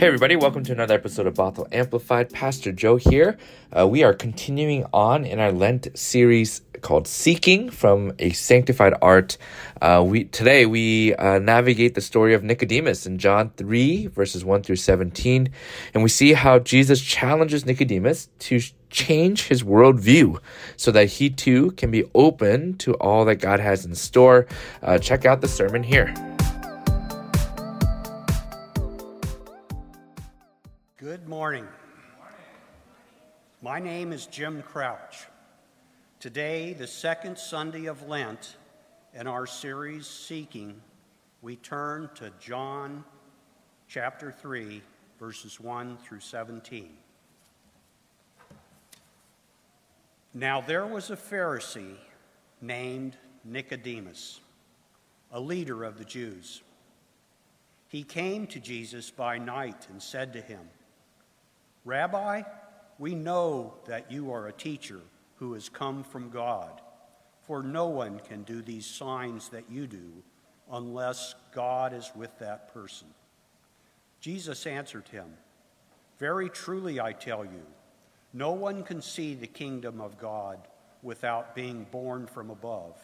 Hey, everybody, welcome to another episode of Bothell Amplified. Pastor Joe here. Uh, we are continuing on in our Lent series called Seeking from a Sanctified Art. Uh, we Today, we uh, navigate the story of Nicodemus in John 3, verses 1 through 17, and we see how Jesus challenges Nicodemus to change his worldview so that he too can be open to all that God has in store. Uh, check out the sermon here. Morning. My name is Jim Crouch. Today, the second Sunday of Lent, in our series Seeking, we turn to John chapter 3, verses 1 through 17. Now, there was a Pharisee named Nicodemus, a leader of the Jews. He came to Jesus by night and said to him, Rabbi, we know that you are a teacher who has come from God, for no one can do these signs that you do unless God is with that person. Jesus answered him, Very truly I tell you, no one can see the kingdom of God without being born from above.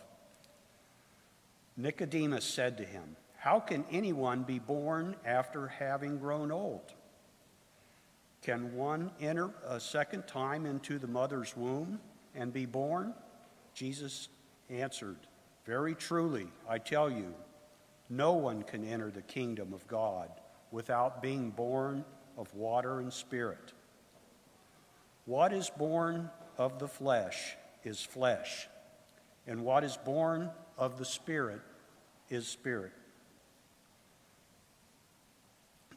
Nicodemus said to him, How can anyone be born after having grown old? Can one enter a second time into the mother's womb and be born? Jesus answered, Very truly, I tell you, no one can enter the kingdom of God without being born of water and spirit. What is born of the flesh is flesh, and what is born of the spirit is spirit.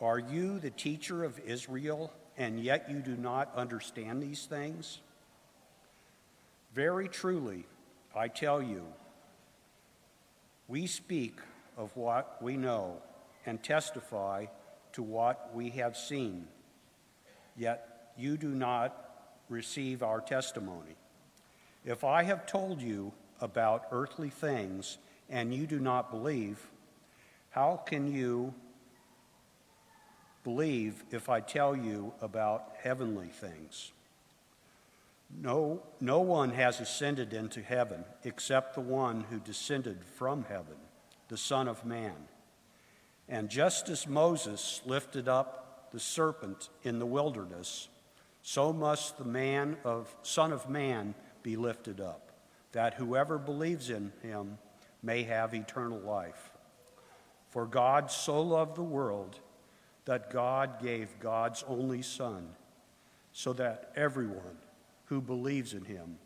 are you the teacher of Israel, and yet you do not understand these things? Very truly, I tell you, we speak of what we know and testify to what we have seen, yet you do not receive our testimony. If I have told you about earthly things and you do not believe, how can you believe if I tell you about heavenly things. No, no one has ascended into heaven except the one who descended from heaven, the Son of Man. And just as Moses lifted up the serpent in the wilderness, so must the man of Son of Man be lifted up, that whoever believes in him may have eternal life. For God so loved the world that God gave God's only Son, so that everyone who believes in him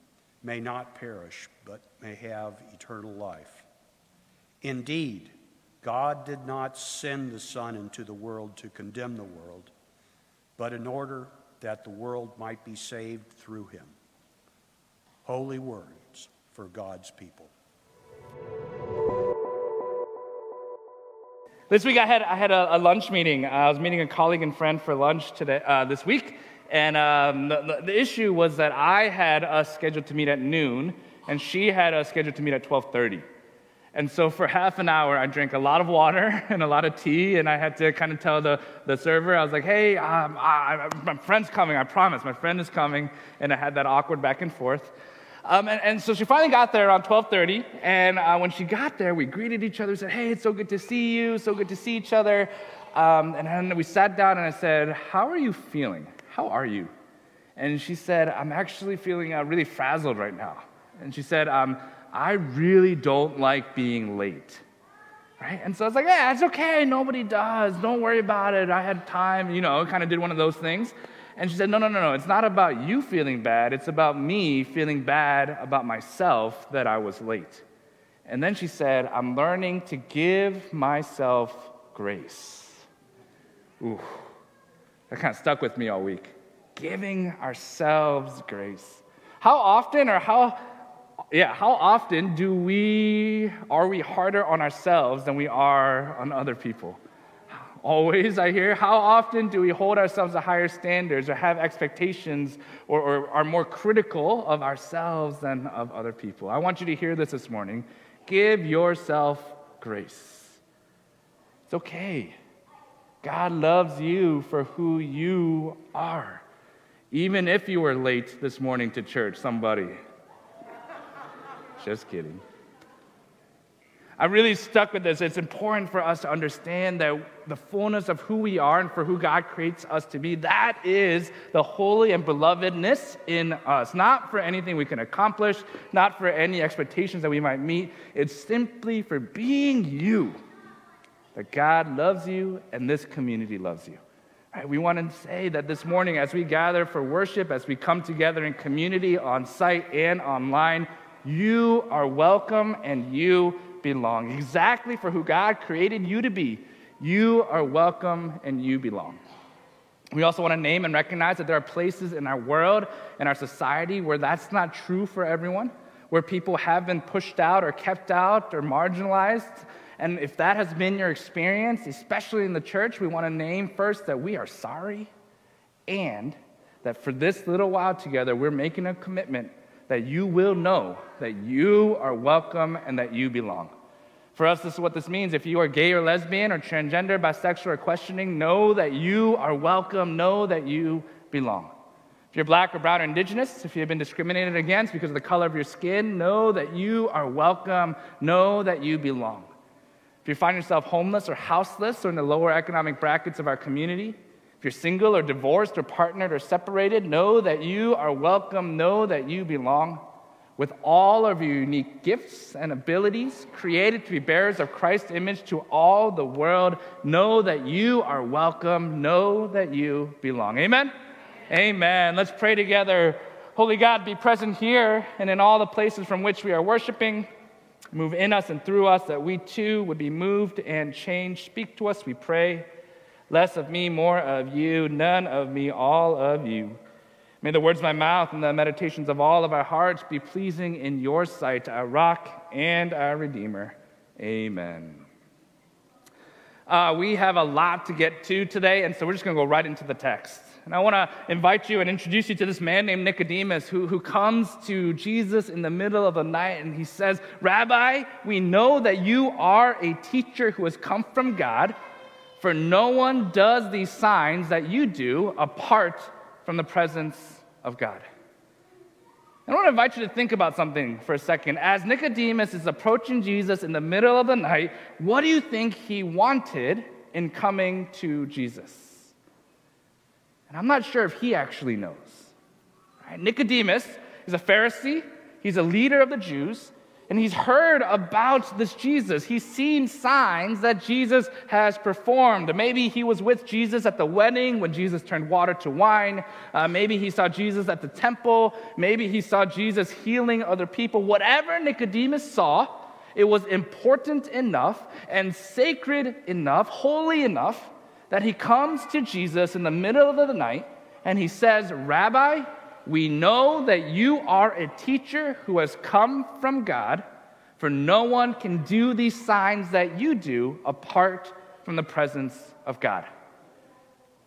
may not perish, but may have eternal life. Indeed, God did not send the Son into the world to condemn the world, but in order that the world might be saved through him. Holy words for God's people. This week I had, I had a, a lunch meeting. I was meeting a colleague and friend for lunch today, uh, this week. And um, the, the, issue was that I had us scheduled to meet at noon, and she had us scheduled to meet at 1230. And so for half an hour, I drank a lot of water and a lot of tea, and I had to kind of tell the, the server, I was like, hey, um, I, my friend's coming, I promise, my friend is coming. And I had that awkward back and forth. Um, and, and, so she finally got there around 12:30, and uh, when she got there, we greeted each other. Said, "Hey, it's so good to see you. So good to see each other." Um, and then we sat down, and I said, "How are you feeling? How are you?" And she said, "I'm actually feeling uh, really frazzled right now." And she said, um, "I really don't like being late." Right? And so I was like, "Yeah, it's okay. Nobody does. Don't worry about it. I had time. You know, kind of did one of those things." And she said, No, no, no, no. It's not about you feeling bad. It's about me feeling bad about myself that I was late. And then she said, I'm learning to give myself grace. Ooh, that kind of stuck with me all week. Giving ourselves grace. How often or how yeah, how often do we are we harder on ourselves than we are on other people? Always, I hear. How often do we hold ourselves to higher standards or have expectations or, or are more critical of ourselves than of other people? I want you to hear this this morning. Give yourself grace. It's okay. God loves you for who you are. Even if you were late this morning to church, somebody. Just kidding. I really stuck with this. It's important for us to understand that the fullness of who we are and for who God creates us to be, that is the holy and belovedness in us. Not for anything we can accomplish, not for any expectations that we might meet. It's simply for being you that God loves you and this community loves you. Right, we want to say that this morning, as we gather for worship, as we come together in community, on site and online, you are welcome and you belong. Exactly for who God created you to be. You are welcome and you belong. We also want to name and recognize that there are places in our world and our society where that's not true for everyone, where people have been pushed out or kept out or marginalized. And if that has been your experience, especially in the church, we want to name first that we are sorry and that for this little while together, we're making a commitment that you will know that you are welcome and that you belong. For us, this is what this means. If you are gay or lesbian or transgender, bisexual, or questioning, know that you are welcome, know that you belong. If you're black or brown or indigenous, if you have been discriminated against because of the color of your skin, know that you are welcome, know that you belong. If you find yourself homeless or houseless or in the lower economic brackets of our community, if you're single or divorced or partnered or separated, know that you are welcome, know that you belong. With all of your unique gifts and abilities, created to be bearers of Christ's image to all the world, know that you are welcome, know that you belong. Amen? Amen. Let's pray together. Holy God, be present here and in all the places from which we are worshiping. Move in us and through us that we too would be moved and changed. Speak to us, we pray. Less of me, more of you. None of me, all of you. May the words of my mouth and the meditations of all of our hearts be pleasing in your sight, our rock and our redeemer. Amen. Uh, we have a lot to get to today, and so we're just going to go right into the text. And I want to invite you and introduce you to this man named Nicodemus who, who comes to Jesus in the middle of the night and he says, Rabbi, we know that you are a teacher who has come from God, for no one does these signs that you do apart from the presence of God. I want to invite you to think about something for a second. As Nicodemus is approaching Jesus in the middle of the night, what do you think he wanted in coming to Jesus? And I'm not sure if he actually knows. Right? Nicodemus is a Pharisee, he's a leader of the Jews, and he's heard about this Jesus. He's seen signs that Jesus has performed. Maybe he was with Jesus at the wedding when Jesus turned water to wine. Uh, maybe he saw Jesus at the temple. Maybe he saw Jesus healing other people. Whatever Nicodemus saw, it was important enough and sacred enough, holy enough, that he comes to Jesus in the middle of the night and he says, Rabbi, we know that you are a teacher who has come from God, for no one can do these signs that you do apart from the presence of God.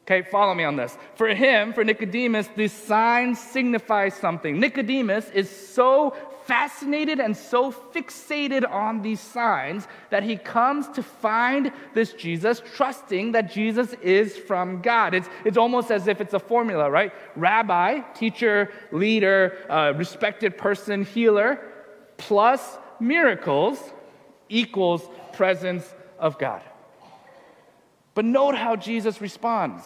Okay, follow me on this. For him, for Nicodemus, these signs signify something. Nicodemus is so fascinated and so fixated on these signs that he comes to find this Jesus, trusting that Jesus is from God. It's, it's almost as if it's a formula, right? Rabbi, teacher, leader, uh, respected person, healer, plus miracles equals presence of God. But note how Jesus responds.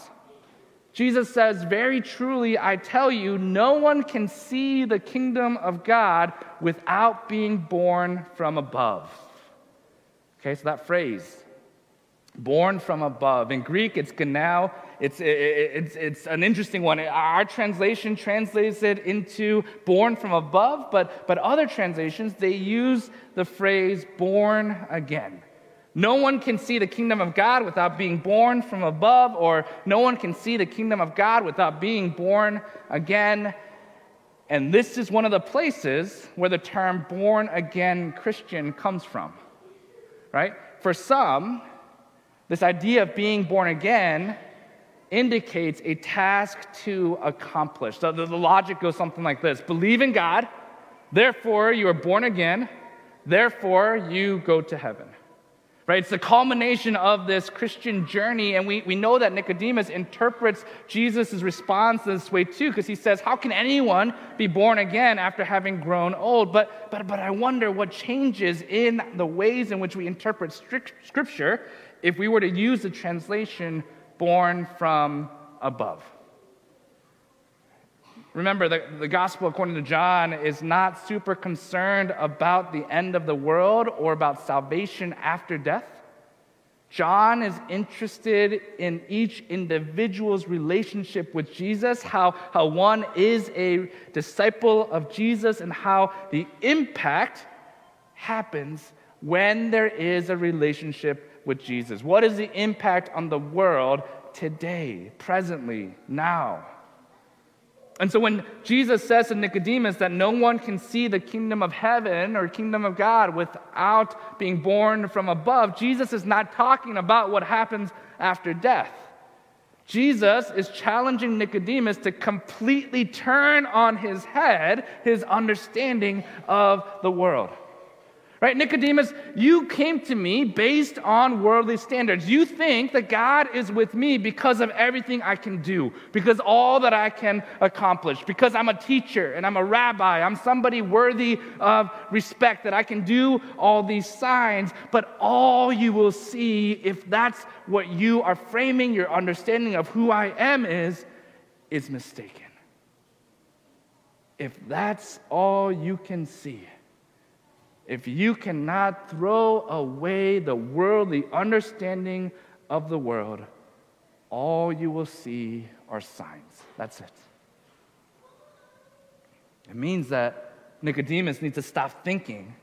Jesus says, Very truly, I tell you, no one can see the kingdom of God without being born from above. Okay, so that phrase, born from above. In Greek, it's ganao. It's, it's, it's an interesting one. Our translation translates it into born from above, but, but other translations, they use the phrase born again. No one can see the kingdom of God without being born from above, or no one can see the kingdom of God without being born again. And this is one of the places where the term born again Christian comes from, right? For some, this idea of being born again indicates a task to accomplish. So the, the logic goes something like this Believe in God, therefore you are born again, therefore you go to heaven. Right? It's the culmination of this Christian journey, and we, we know that Nicodemus interprets Jesus' response this way too, because he says, How can anyone be born again after having grown old? But, but, but I wonder what changes in the ways in which we interpret Scripture if we were to use the translation born from above. Remember, the, the gospel, according to John, is not super concerned about the end of the world or about salvation after death. John is interested in each individual's relationship with Jesus, how, how one is a disciple of Jesus, and how the impact happens when there is a relationship with Jesus? What is the impact on the world today, presently, now? And so when Jesus says to Nicodemus that no one can see the kingdom of heaven or kingdom of God without being born from above, Jesus is not talking about what happens after death. Jesus is challenging Nicodemus to completely turn on his head his understanding of the world. Right? Nicodemus, you came to me based on worldly standards. You think that God is with me because of everything I can do, because all that I can accomplish, because I'm a teacher and I'm a rabbi, I'm somebody worthy of respect, that I can do all these signs. But all you will see, if that's what you are framing your understanding of who I am is, is mistaken. If that's all you can see, if you cannot throw away the worldly understanding of the world, all you will see are signs. That's it. It means that Nicodemus needs to stop thinking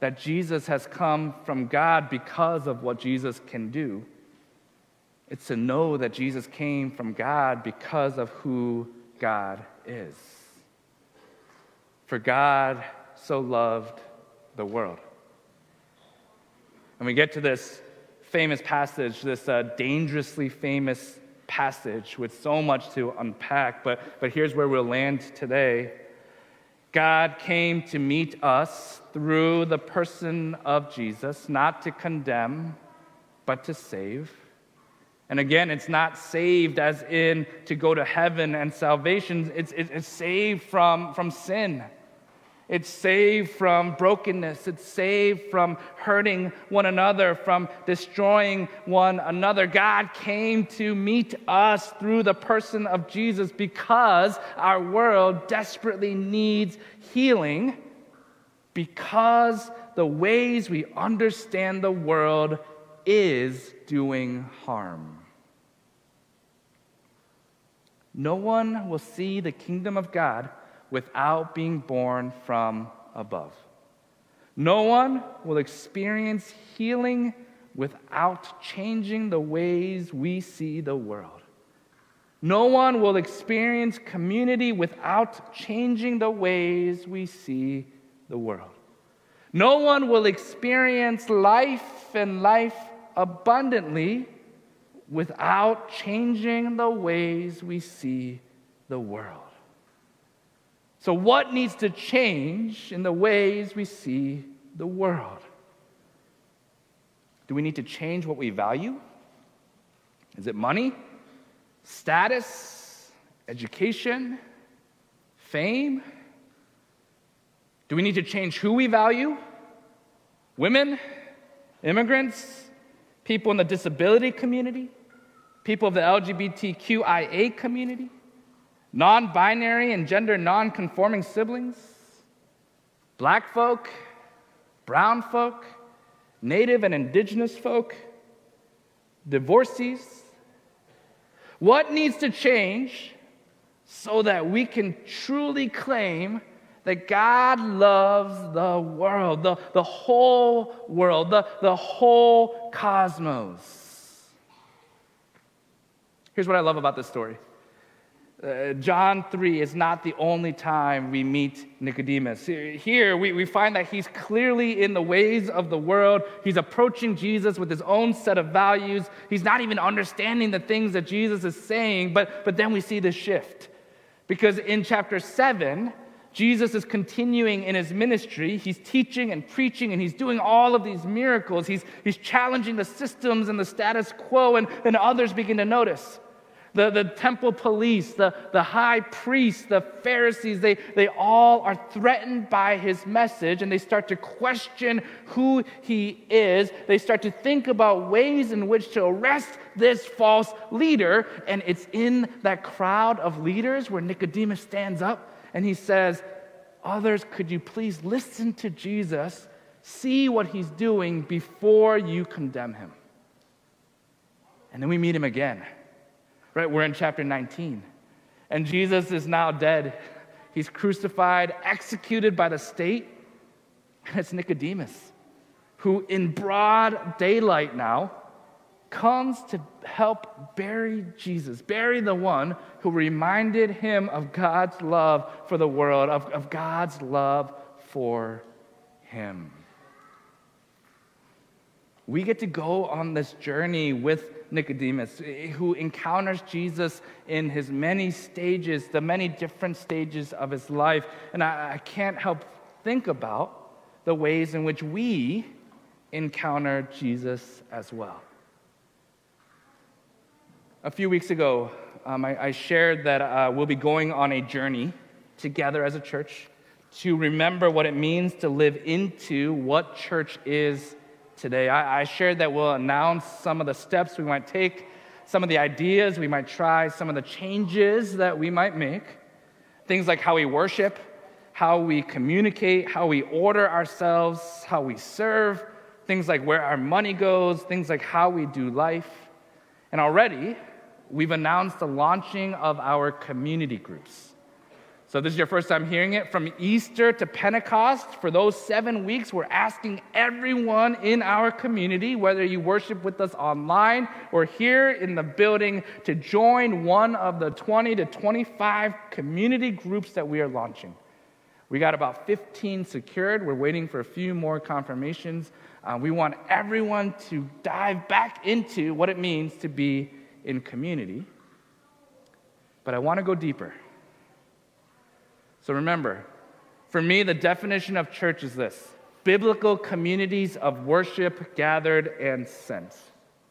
that Jesus has come from God because of what Jesus can do. It's to know that Jesus came from God because of who God is. For God so loved the world. And we get to this famous passage, this uh, dangerously famous passage with so much to unpack, but, but here's where we'll land today. God came to meet us through the person of Jesus, not to condemn, but to save. And again, it's not saved as in to go to heaven and salvation, it's, it's saved from, from sin it's saved from brokenness. It's saved from hurting one another, from destroying one another. God came to meet us through the person of Jesus because our world desperately needs healing, because the ways we understand the world is doing harm. No one will see the kingdom of God without being born from above. No one will experience healing without changing the ways we see the world. No one will experience community without changing the ways we see the world. No one will experience life and life abundantly without changing the ways we see the world. So, what needs to change in the ways we see the world? Do we need to change what we value? Is it money, status, education, fame? Do we need to change who we value? Women, immigrants, people in the disability community, people of the LGBTQIA community? Non binary and gender non conforming siblings, black folk, brown folk, native and indigenous folk, divorcees. What needs to change so that we can truly claim that God loves the world, the, the whole world, the, the whole cosmos. Here's what I love about this story uh, John 3 is not the only time we meet Nicodemus. Here, we, we find that he's clearly in the ways of the world. He's approaching Jesus with his own set of values. He's not even understanding the things that Jesus is saying, but, but then we see the shift. Because in chapter 7, Jesus is continuing in his ministry. He's teaching and preaching, and he's doing all of these miracles. He's, he's challenging the systems and the status quo, and, and others begin to notice the, the temple police, the, the high priests, the Pharisees, they, they all are threatened by his message and they start to question who he is. They start to think about ways in which to arrest this false leader. And it's in that crowd of leaders where Nicodemus stands up and he says, Others, could you please listen to Jesus, see what he's doing before you condemn him? And then we meet him again right? We're in chapter 19. And Jesus is now dead. He's crucified, executed by the state. And it's Nicodemus, who in broad daylight now comes to help bury Jesus, bury the one who reminded him of God's love for the world, of, of God's love for him. We get to go on this journey with Nicodemus, who encounters Jesus in his many stages, the many different stages of his life. And I, I can't help think about the ways in which we encounter Jesus as well. A few weeks ago, um, I, I, shared that uh, we'll be going on a journey together as a church to remember what it means to live into what church is today. I, I shared that we'll announce some of the steps we might take, some of the ideas we might try, some of the changes that we might make. Things like how we worship, how we communicate, how we order ourselves, how we serve, things like where our money goes, things like how we do life. And already, we've announced the launching of our community groups. So, this is your first time hearing it. From Easter to Pentecost, for those seven weeks, we're asking everyone in our community, whether you worship with us online or here in the building, to join one of the 20 to 25 community groups that we are launching. We got about 15 secured. We're waiting for a few more confirmations. Uh, we want everyone to dive back into what it means to be in community. But I want to go deeper. So remember, for me, the definition of church is this biblical communities of worship gathered and sent.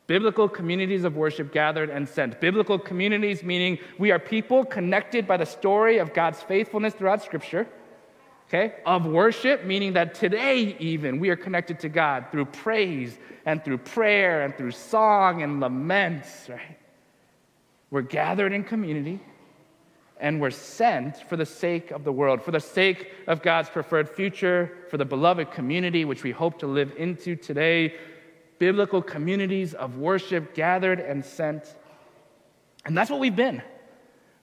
Biblical communities of worship gathered and sent. Biblical communities meaning we are people connected by the story of God's faithfulness throughout Scripture. Okay? Of worship, meaning that today, even, we are connected to God through praise and through prayer and through song and laments, right? We're gathered in community and we were sent for the sake of the world, for the sake of God's preferred future, for the beloved community which we hope to live into today. Biblical communities of worship gathered and sent. And that's what we've been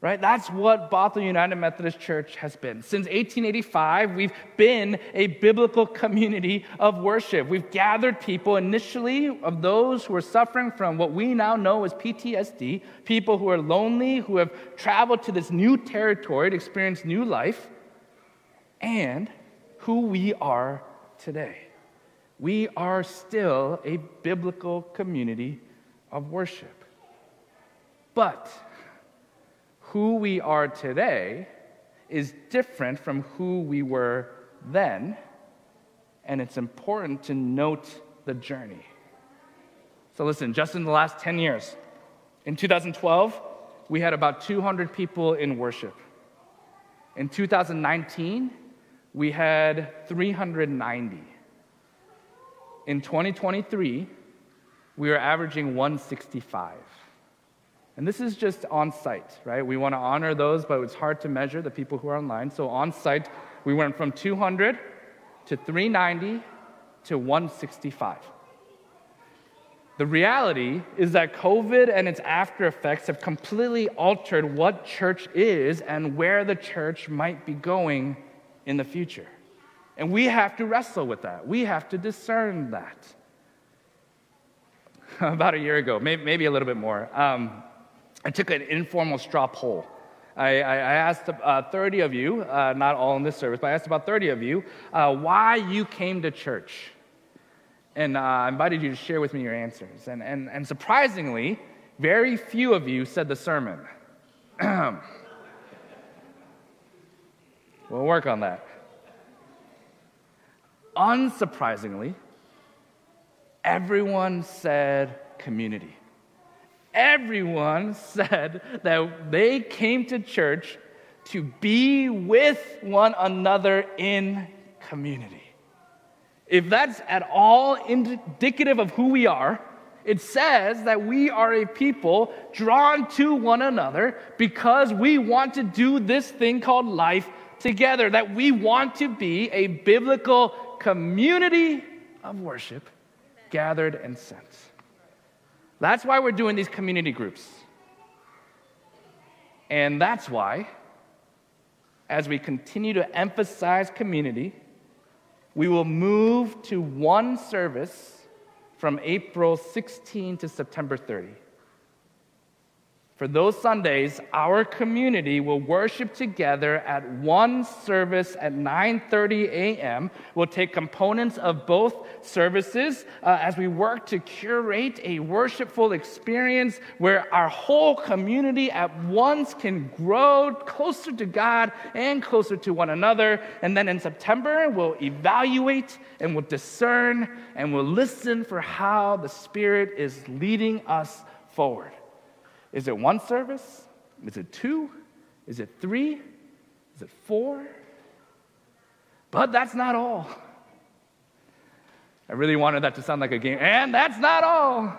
right? That's what Bothell United Methodist Church has been. Since 1885, we've been a biblical community of worship. We've gathered people initially of those who are suffering from what we now know as PTSD, people who are lonely, who have traveled to this new territory to experience new life, and who we are today. We are still a biblical community of worship. But who we are today is different from who we were then, and it's important to note the journey. So, listen, just in the last 10 years, in 2012, we had about 200 people in worship. In 2019, we had 390. In 2023, we are averaging 165. And this is just on site, right? We want to honor those, but it's hard to measure the people who are online. So on site, we went from 200 to 390 to 165. The reality is that COVID and its after effects have completely altered what church is and where the church might be going in the future. And we have to wrestle with that. We have to discern that. About a year ago, maybe, a little bit more, um, I took an informal straw poll. I, I asked uh, 30 of you, uh, not all in this service, but I asked about 30 of you uh, why you came to church. And uh, I invited you to share with me your answers. And, and, and surprisingly, very few of you said the sermon. we'll work on that. Unsurprisingly, everyone said community. Everyone said that they came to church to be with one another in community. If that's at all indicative of who we are, it says that we are a people drawn to one another because we want to do this thing called life together, that we want to be a biblical community of worship gathered and sent. That's why we're doing these community groups. And that's why, as we continue to emphasize community, we will move to one service from April 16 to September 30. For those Sundays, our community will worship together at one service at 9:30 a.m. We'll take components of both services uh, as we work to curate a worshipful experience where our whole community at once can grow closer to God and closer to one another. And then in September, we'll evaluate and we'll discern and we'll listen for how the Spirit is leading us forward. Is it one service? Is it two? Is it three? Is it four? But that's not all. I really wanted that to sound like a game. And that's not all.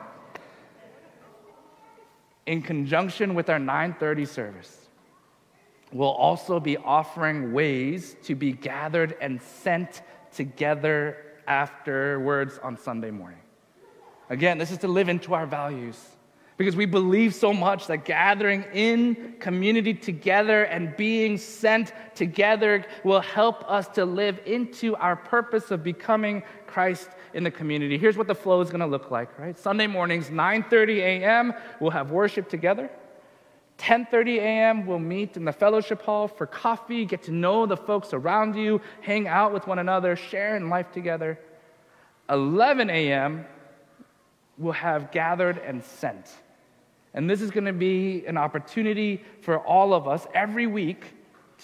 In conjunction with our 9:30 service, we'll also be offering ways to be gathered and sent together afterwards on Sunday morning. Again, this is to live into our values because we believe so much that gathering in community together and being sent together will help us to live into our purpose of becoming Christ in the community. Here's what the flow is going to look like, right? Sunday mornings 9:30 a.m. we'll have worship together. 10:30 a.m. we'll meet in the fellowship hall for coffee, get to know the folks around you, hang out with one another, share in life together. 11 a.m. we'll have gathered and sent. And this is going to be an opportunity for all of us every week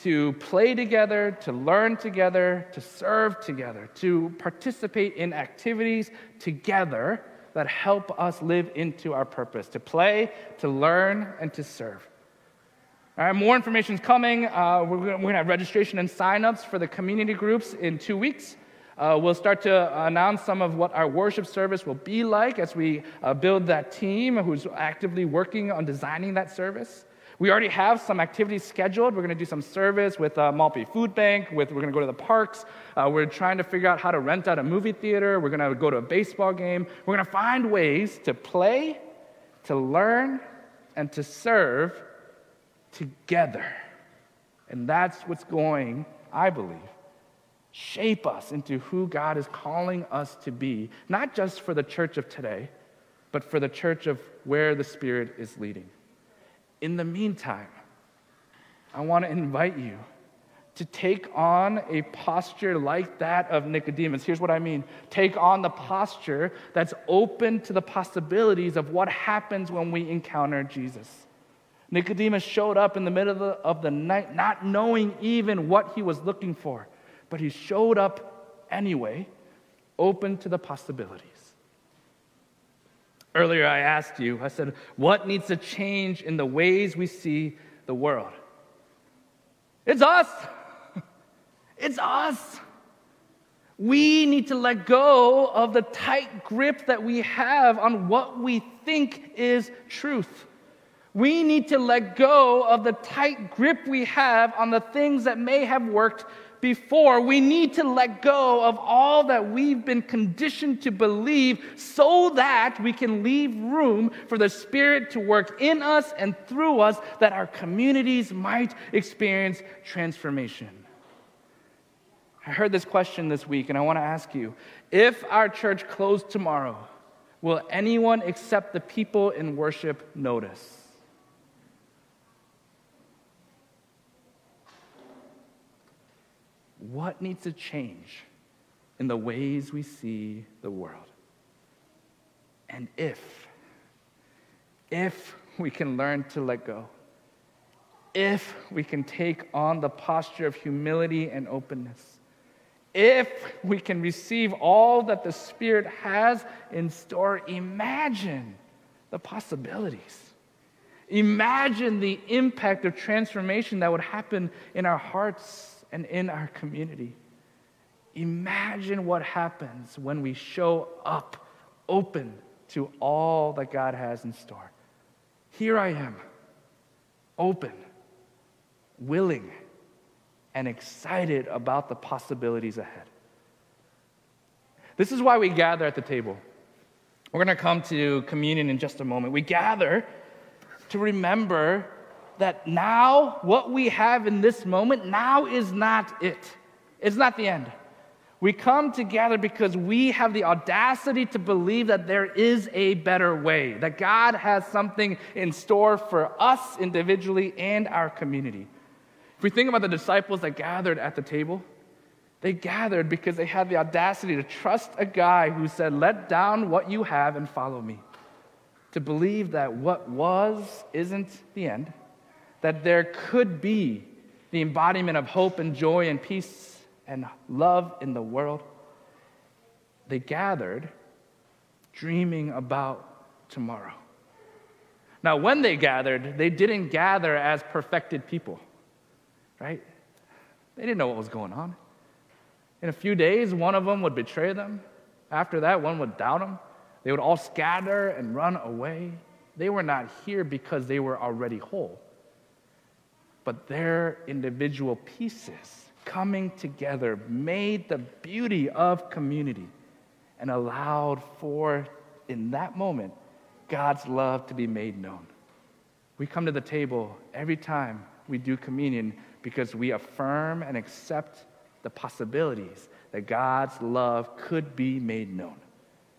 to play together, to learn together, to serve together, to participate in activities together that help us live into our purpose to play, to learn, and to serve. All right, more information is coming. Uh, we're going to have registration and signups for the community groups in two weeks. Uh, we'll start to announce some of what our worship service will be like as we uh, build that team who's actively working on designing that service. We already have some activities scheduled. We're going to do some service with uh, Maltby Food Bank. With, we're going to go to the parks. Uh, we're trying to figure out how to rent out a movie theater. We're going to go to a baseball game. We're going to find ways to play, to learn, and to serve together. And that's what's going, I believe, shape us into who God is calling us to be, not just for the church of today, but for the church of where the Spirit is leading. In the meantime, I want to invite you to take on a posture like that of Nicodemus. Here's what I mean take on the posture that's open to the possibilities of what happens when we encounter Jesus. Nicodemus showed up in the middle of the, night, not knowing even what he was looking for but he showed up anyway, open to the possibilities. Earlier, I asked you, I said, what needs to change in the ways we see the world? It's us. It's us. We need to let go of the tight grip that we have on what we think is truth. We need to let go of the tight grip we have on the things that may have worked before, we need to let go of all that we've been conditioned to believe so that we can leave room for the Spirit to work in us and through us that our communities might experience transformation. I heard this question this week, and I want to ask you if our church closed tomorrow, will anyone except the people in worship notice? What needs to change in the ways we see the world? And if, if we can learn to let go, if we can take on the posture of humility and openness, if we can receive all that the Spirit has in store, imagine the possibilities. Imagine the impact of transformation that would happen in our hearts and in our community. Imagine what happens when we show up open to all that God has in store. Here I am, open, willing, and excited about the possibilities ahead. This is why we gather at the table. We're going to come to communion in just a moment. We gather to remember that now, what we have in this moment, now is not it. It's not the end. We come together because we have the audacity to believe that there is a better way, that God has something in store for us individually and our community. If we think about the disciples that gathered at the table, they gathered because they had the audacity to trust a guy who said, Let down what you have and follow me. To believe that what was isn't the end, that there could be the embodiment of hope and joy and peace and love in the world, they gathered dreaming about tomorrow. Now, when they gathered, they didn't gather as perfected people, right? They didn't know what was going on. In a few days, one of them would betray them. After that, one would doubt them. They would all scatter and run away. They were not here because they were already whole, but their individual pieces coming together made the beauty of community and allowed for, in that moment, God's love to be made known. We come to the table every time we do communion because we affirm and accept the possibilities that God's love could be made known.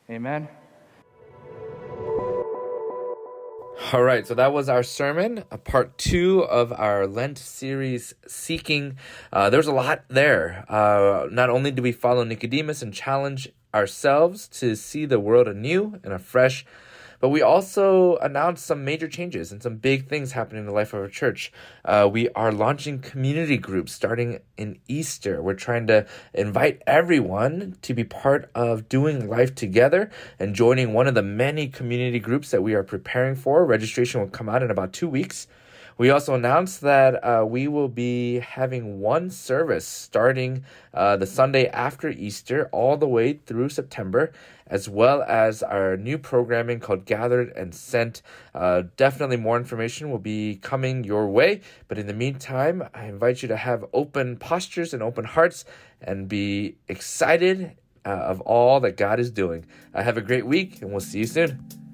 Amen. All right, so that was our sermon, a part two of our Lent series, Seeking. Uh, there's a lot there. Uh, not only do we follow Nicodemus and challenge ourselves to see the world anew and afresh, but we also announced some major changes and some big things happening in the life of our church. Uh, we are launching community groups starting in Easter. We're trying to invite everyone to be part of doing life together and joining one of the many community groups that we are preparing for. Registration will come out in about two weeks. We also announced that uh, we will be having one service starting uh, the Sunday after Easter all the way through September, as well as our new programming called Gathered and Sent. Uh, definitely more information will be coming your way. But in the meantime, I invite you to have open postures and open hearts and be excited uh, of all that God is doing. Uh, have a great week, and we'll see you soon.